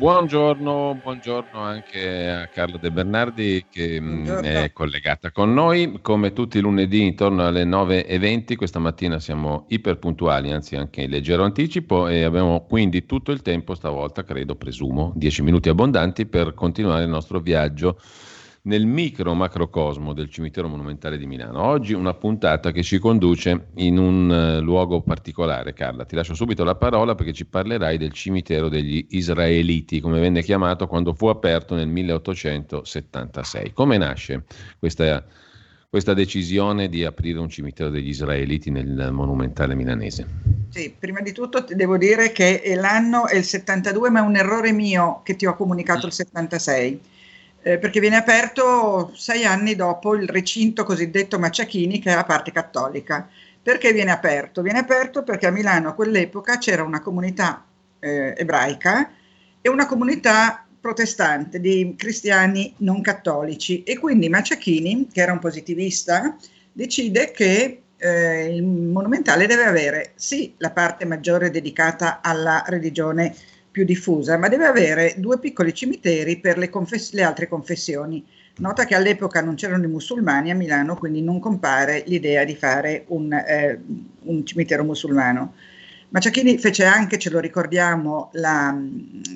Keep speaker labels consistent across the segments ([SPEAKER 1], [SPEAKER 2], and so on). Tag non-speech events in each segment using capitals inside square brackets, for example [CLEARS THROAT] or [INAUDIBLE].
[SPEAKER 1] Buongiorno, buongiorno anche a Carla De Bernardi che mm, buongiorno. è collegata con noi. Come tutti i lunedì intorno alle 9.20, questa mattina siamo iperpuntuali, anzi anche in leggero anticipo e abbiamo quindi tutto il tempo, stavolta credo, presumo, 10 minuti abbondanti per continuare il nostro viaggio nel micro macrocosmo del cimitero monumentale di Milano. Oggi una puntata che ci conduce in un uh, luogo particolare. Carla, ti lascio subito la parola perché ci parlerai del cimitero degli Israeliti, come venne chiamato quando fu aperto nel 1876. Come nasce questa, questa decisione di aprire un cimitero degli Israeliti nel monumentale milanese?
[SPEAKER 2] Sì, prima di tutto devo dire che l'anno è il 72, ma è un errore mio che ti ho comunicato il 76 eh, perché viene aperto sei anni dopo il recinto cosiddetto Macciachini, che è la parte cattolica. Perché viene aperto? Viene aperto perché a Milano a quell'epoca c'era una comunità eh, ebraica e una comunità protestante di cristiani non cattolici e quindi Macciachini, che era un positivista, decide che eh, il monumentale deve avere sì la parte maggiore dedicata alla religione più diffusa, ma deve avere due piccoli cimiteri per le, confess- le altre confessioni. Nota che all'epoca non c'erano i musulmani a Milano, quindi non compare l'idea di fare un, eh, un cimitero musulmano. Maciachini fece anche, ce lo ricordiamo, la,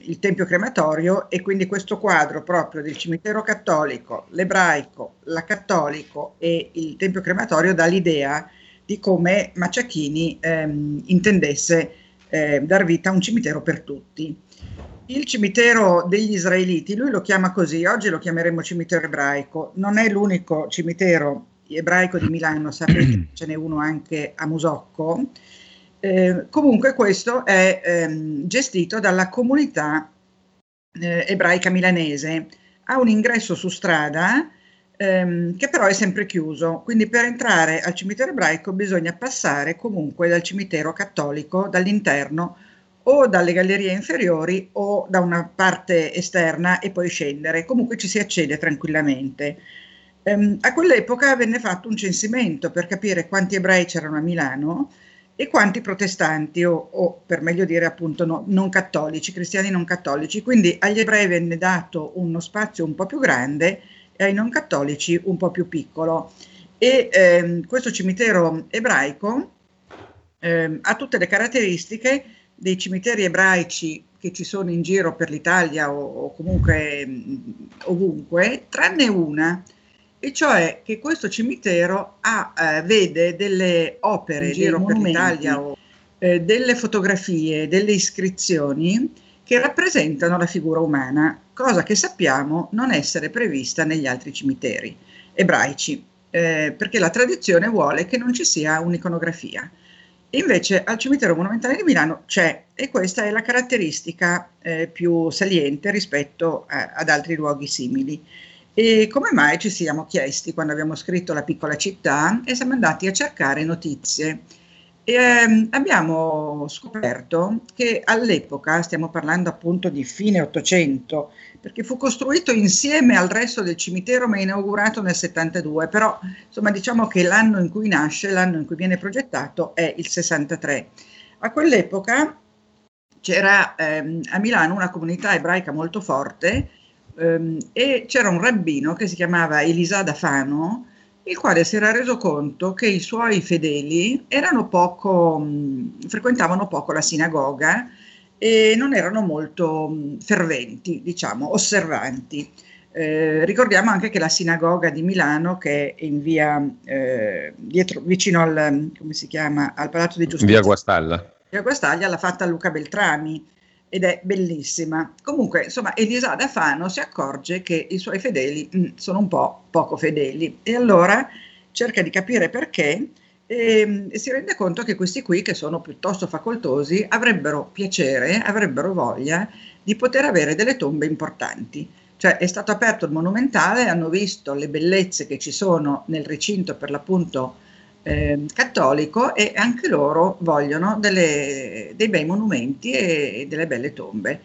[SPEAKER 2] il tempio crematorio e quindi questo quadro proprio del cimitero cattolico, l'ebraico, la cattolico e il tempio crematorio dà l'idea di come Maciachini ehm, intendesse eh, dar vita a un cimitero per tutti. Il cimitero degli israeliti, lui lo chiama così, oggi lo chiameremo cimitero ebraico, non è l'unico cimitero ebraico di Milano, sapete [CLEARS THROAT] ce n'è uno anche a Musocco. Eh, comunque questo è ehm, gestito dalla comunità eh, ebraica milanese. Ha un ingresso su strada ehm, che però è sempre chiuso. Quindi per entrare al cimitero ebraico bisogna passare comunque dal cimitero cattolico, dall'interno o dalle gallerie inferiori o da una parte esterna e poi scendere. Comunque ci si accede tranquillamente. Ehm, a quell'epoca venne fatto un censimento per capire quanti ebrei c'erano a Milano e quanti protestanti o, o per meglio dire appunto no, non cattolici, cristiani non cattolici. Quindi agli ebrei venne dato uno spazio un po' più grande e ai non cattolici un po' più piccolo. E ehm, questo cimitero ebraico ehm, ha tutte le caratteristiche dei cimiteri ebraici che ci sono in giro per l'Italia o, o comunque mh, ovunque, tranne una, e cioè che questo cimitero ha, eh, vede delle opere in giro per l'Italia o eh, delle fotografie, delle iscrizioni che rappresentano la figura umana, cosa che sappiamo non essere prevista negli altri cimiteri ebraici, eh, perché la tradizione vuole che non ci sia un'iconografia. Invece al cimitero monumentale di Milano c'è e questa è la caratteristica eh, più saliente rispetto a, ad altri luoghi simili. E come mai ci siamo chiesti quando abbiamo scritto La piccola città e siamo andati a cercare notizie ehm, abbiamo scoperto che all'epoca, stiamo parlando appunto di fine Ottocento, perché fu costruito insieme al resto del cimitero ma inaugurato nel 72, però insomma diciamo che l'anno in cui nasce, l'anno in cui viene progettato è il 63. A quell'epoca c'era ehm, a Milano una comunità ebraica molto forte ehm, e c'era un rabbino che si chiamava Elisada Fano, il quale si era reso conto che i suoi fedeli poco, mh, frequentavano poco la sinagoga e non erano molto mh, ferventi, diciamo, osservanti. Eh, ricordiamo anche che la sinagoga di Milano, che è in via eh, dietro, vicino al, come si chiama, al Palazzo di Giustizia,
[SPEAKER 1] via Guastalla.
[SPEAKER 2] Via Guastaglia l'ha fatta Luca Beltrami ed è bellissima. Comunque, insomma, Elisada Fano si accorge che i suoi fedeli mh, mm, sono un po' poco fedeli e allora cerca di capire perché e, e, si rende conto che questi qui, che sono piuttosto facoltosi, avrebbero piacere, avrebbero voglia di poter avere delle tombe importanti. Cioè è stato aperto il monumentale, hanno visto le bellezze che ci sono nel recinto per l'appunto eh, cattolico e anche loro vogliono delle, dei bei monumenti e, e delle belle tombe.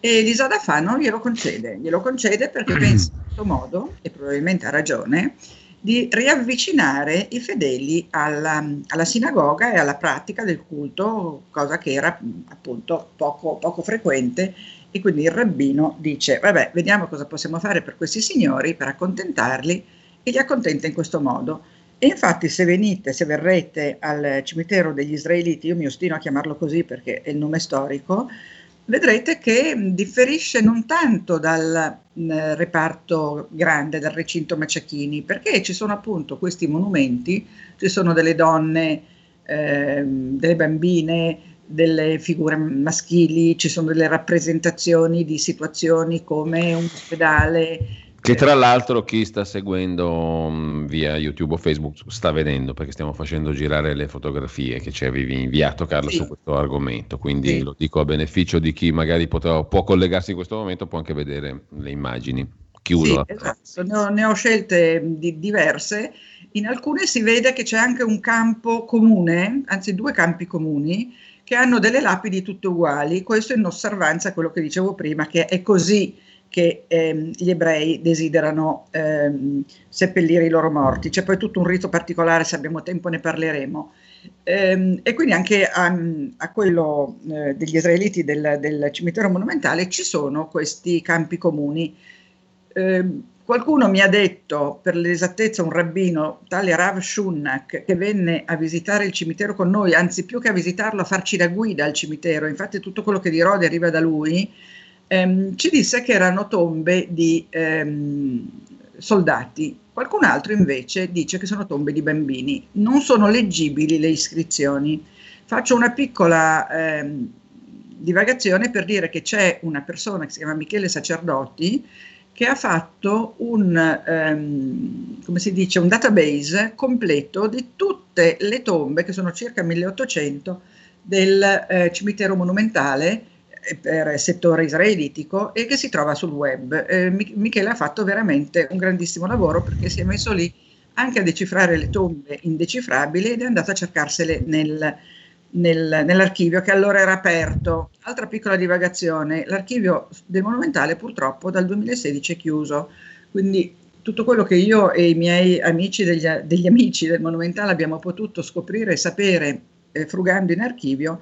[SPEAKER 2] E Lisada Fano glielo concede, glielo concede perché pensa in questo modo, e probabilmente ha ragione, di riavvicinare i fedeli alla, alla, sinagoga e alla pratica del culto, cosa che era appunto poco, poco frequente. E quindi il rabbino dice: Vabbè, vediamo cosa possiamo fare per questi signori per accontentarli, e li accontenta in questo modo. E infatti, se venite, se verrete al cimitero degli israeliti, io mi ostino a chiamarlo così perché è il nome storico, vedrete che differisce non tanto dal mh, reparto grande, dal recinto Maciachini, perché ci sono appunto questi monumenti, ci sono delle donne, eh, delle bambine, delle figure maschili, ci sono delle rappresentazioni di situazioni come un ospedale
[SPEAKER 1] che tra l'altro chi sta seguendo mm, via YouTube o Facebook sta vedendo perché stiamo facendo girare le fotografie che ci avevi inviato Carlo sì. su questo argomento, quindi sì. lo dico a beneficio di chi magari potrà, può collegarsi in questo momento, può anche vedere le immagini. Chiudo.
[SPEAKER 2] Sì, esatto. ne, ho, ne, ho, scelte di, diverse. In alcune si vede che c'è anche un campo comune, anzi due campi comuni, che hanno delle lapidi tutte uguali. Questo in osservanza a quello che dicevo prima, che è così che ehm, gli ebrei desiderano ehm, seppellire i loro morti. C'è poi tutto un rito particolare, se abbiamo tempo ne parleremo. Ehm, e quindi anche a, a quello eh, degli israeliti del, del, cimitero monumentale ci sono questi campi comuni. Ehm, qualcuno mi ha detto, per l'esattezza un rabbino, tale Rav Shunnak, che venne a visitare il cimitero con noi, anzi più che a visitarlo, a farci da guida al cimitero, infatti tutto quello che dirò deriva da lui, ehm, ci disse che erano tombe di ehm, soldati. Qualcun altro invece dice che sono tombe di bambini. Non sono leggibili le iscrizioni. Faccio una piccola ehm, divagazione per dire che c'è una persona che si chiama Michele Sacerdoti che ha fatto un, ehm, come si dice, un database completo di tutte le tombe, che sono circa 1800, del eh, cimitero monumentale per settore israelitico e che si trova sul web. Eh, Michele ha fatto veramente un grandissimo lavoro perché si è messo lì anche a decifrare le tombe indecifrabili ed è andato a cercarsele nel, nel, nell'archivio che allora era aperto. Altra piccola divagazione, l'archivio del Monumentale purtroppo dal 2016 è chiuso, quindi tutto quello che io e i miei amici degli, degli amici del Monumentale abbiamo potuto scoprire e sapere eh, frugando in archivio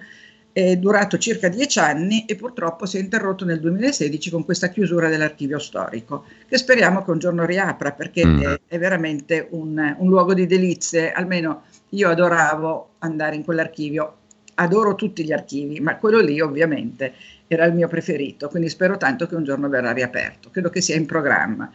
[SPEAKER 2] è durato circa dieci anni e purtroppo si è interrotto nel 2016 con questa chiusura dell'archivio storico, che speriamo che un giorno riapra perché mm. è, è, veramente un, un luogo di delizie, almeno io adoravo andare in quell'archivio, adoro tutti gli archivi, ma quello lì ovviamente era il mio preferito, quindi spero tanto che un giorno verrà riaperto, credo che sia in programma.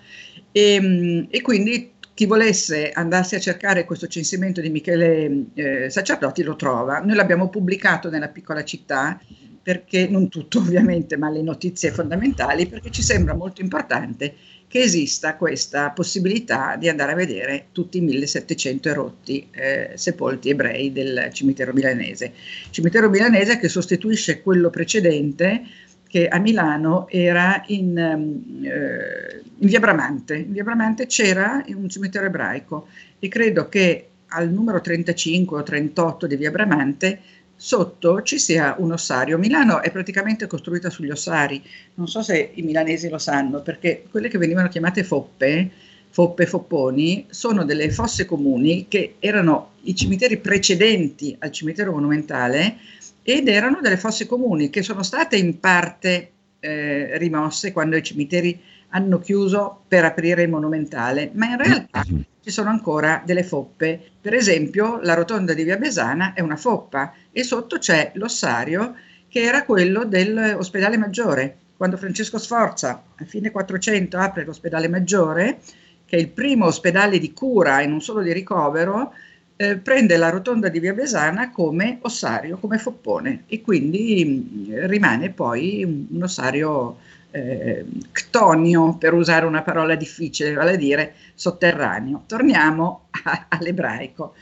[SPEAKER 2] E, e quindi chi volesse andarsi a cercare questo censimento di Michele eh, Sacerdoti lo trova. Noi l'abbiamo pubblicato nella piccola città, perché non tutto [LAUGHS] ovviamente, ma le notizie fondamentali, perché ci sembra molto importante che esista questa possibilità di andare a vedere tutti i 1700 erotti eh, sepolti ebrei del cimitero milanese. Cimitero milanese che sostituisce quello precedente che a Milano era in, ehm, eh, in, via Bramante. In via Bramante c'era un cimitero ebraico e credo che al numero 35 o 38 di via Bramante sotto ci sia un ossario. Milano è praticamente costruita sugli ossari, non so se i milanesi lo sanno, perché quelle che venivano chiamate foppe, foppe fopponi, sono delle fosse comuni che erano i cimiteri precedenti al cimitero monumentale ed erano delle fosse comuni che sono state in parte eh, rimosse quando i cimiteri hanno chiuso per aprire il monumentale, ma in realtà ci sono ancora delle foppe. Per esempio, la rotonda di Via Besana è una foppa e sotto c'è l'ossario che era quello dell'ospedale maggiore. Quando Francesco Sforza a fine 400 apre l'ospedale maggiore, che è il primo ospedale di cura e non solo di ricovero, eh, prende la rotonda di Via Besana come ossario, come foppone e quindi mh, mm, rimane poi un, un ossario eh, ctonio, per usare una parola difficile, vale a dire sotterraneo. Torniamo a, [LAUGHS] all'ebraico.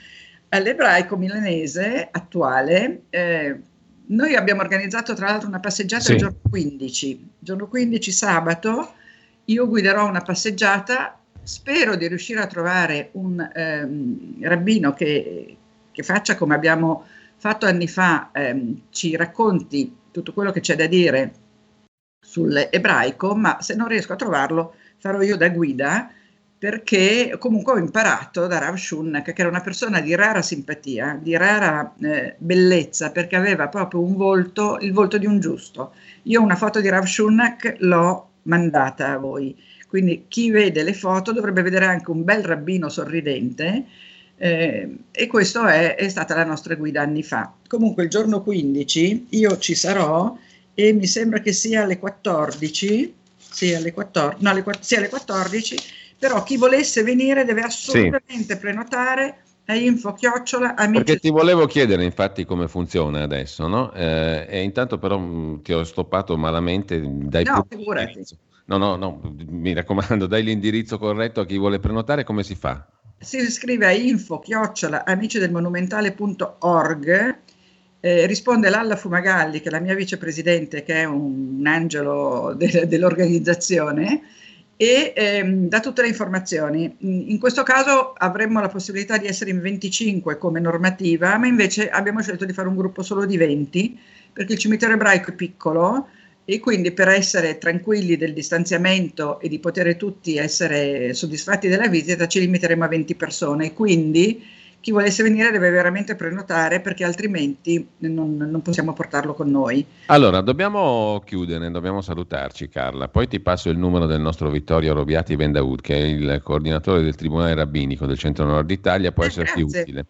[SPEAKER 2] All'ebraico milanese attuale, eh, noi abbiamo organizzato tra l'altro una passeggiata sì. il giorno 15. Giorno 15 sabato io guiderò una passeggiata Spero di riuscire a trovare un ehm, rabbino che, che faccia come abbiamo fatto anni fa, ehm, ci racconti tutto quello che c'è da dire sull'ebraico, ma se non riesco a trovarlo farò io da guida perché comunque ho imparato da Rav Shunak, che era una persona di rara simpatia, di rara eh, bellezza, perché aveva proprio un volto, il volto di un giusto. Io una foto di Rav Shunak l'ho mandata a voi, quindi chi vede le foto dovrebbe vedere anche un bel rabbino sorridente, eh, e questa è, è, stata la nostra guida anni fa. Comunque il giorno 15 io ci sarò e mi sembra che sia alle 14, sì alle 14, no, alle, sì, alle 14 però chi volesse venire deve assolutamente sì. prenotare a info chiocciola amici.
[SPEAKER 1] Perché ti volevo chiedere infatti come funziona adesso, no? Eh, e intanto però mh, mm, ti ho stoppato malamente dai
[SPEAKER 2] No, figurati.
[SPEAKER 1] No, no, no, mi raccomando, dai l'indirizzo corretto a chi vuole prenotare, come si fa?
[SPEAKER 2] Si scrive a info chiocciola amici del monumentale.org eh, risponde Lalla Fumagalli, che è la mia vicepresidente, che è un, un angelo de- dell'organizzazione, e ehm, dà tutte le informazioni. In questo caso avremmo la possibilità di essere in 25 come normativa, ma invece abbiamo scelto di fare un gruppo solo di 20 perché il cimitero ebraico è piccolo e quindi per essere tranquilli del distanziamento e di poter tutti essere soddisfatti della visita ci limiteremo a 20 persone. Quindi chi volesse venire deve veramente prenotare perché altrimenti non, non, possiamo portarlo con noi.
[SPEAKER 1] Allora, dobbiamo chiudere, dobbiamo salutarci Carla, poi ti passo il numero del nostro Vittorio Robiati Vendaud che è il coordinatore del Tribunale Rabbinico del Centro Nord Italia, può eh, esserti grazie. utile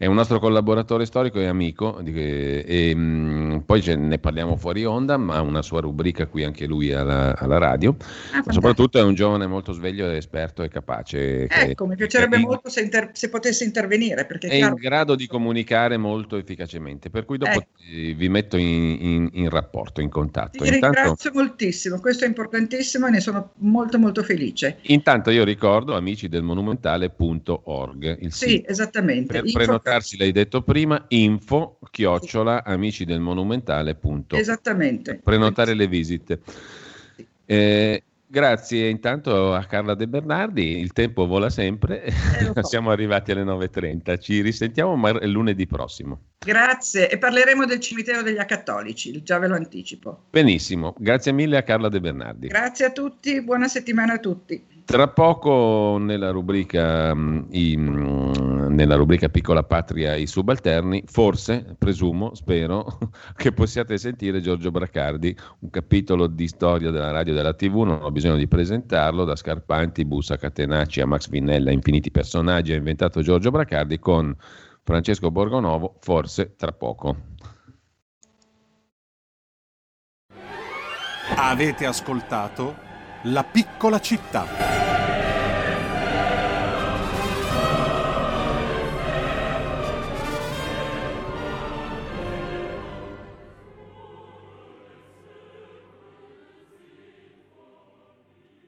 [SPEAKER 1] è un nostro collaboratore storico e amico, e, e mh, mm, poi ne parliamo fuori onda, ma ha una sua rubrica qui anche lui alla, alla radio. Ah, soprattutto è un giovane molto sveglio, esperto e capace.
[SPEAKER 2] Ecco, che, mi piacerebbe molto se, inter- se, potesse intervenire. Perché
[SPEAKER 1] è chiaro, in grado di comunicare molto efficacemente, per cui dopo ecco. vi metto in, in, in, rapporto, in contatto.
[SPEAKER 2] Ti intanto, ringrazio moltissimo, questo è importantissimo e ne sono molto molto felice.
[SPEAKER 1] Intanto io ricordo amici del monumentale.org. Il
[SPEAKER 2] sì, sito. esattamente.
[SPEAKER 1] Per prenotare contattarsi, l'hai detto prima, info chiocciola amici del monumentale.
[SPEAKER 2] Esattamente.
[SPEAKER 1] Prenotare le visite. Eh, grazie intanto a Carla De Bernardi, il tempo vola sempre, eh, so. [LAUGHS] siamo arrivati alle 9.30, ci risentiamo mar- lunedì prossimo.
[SPEAKER 2] Grazie e parleremo del cimitero degli acattolici, già ve lo anticipo.
[SPEAKER 1] Benissimo, grazie mille a Carla De Bernardi.
[SPEAKER 2] Grazie a tutti, buona settimana a tutti.
[SPEAKER 1] Tra poco nella rubrica, mm, i, mm, nella rubrica Piccola Patria i subalterni, forse, presumo, spero, [LAUGHS] che possiate sentire Giorgio Bracardi, un capitolo di storia della radio e della tv, non ho bisogno di presentarlo, da Scarpanti, Bussa, Catenacci a Max Vinella, infiniti personaggi ha inventato Giorgio Bracardi con Francesco Borgonovo, forse tra poco.
[SPEAKER 3] Avete ascoltato La piccola città.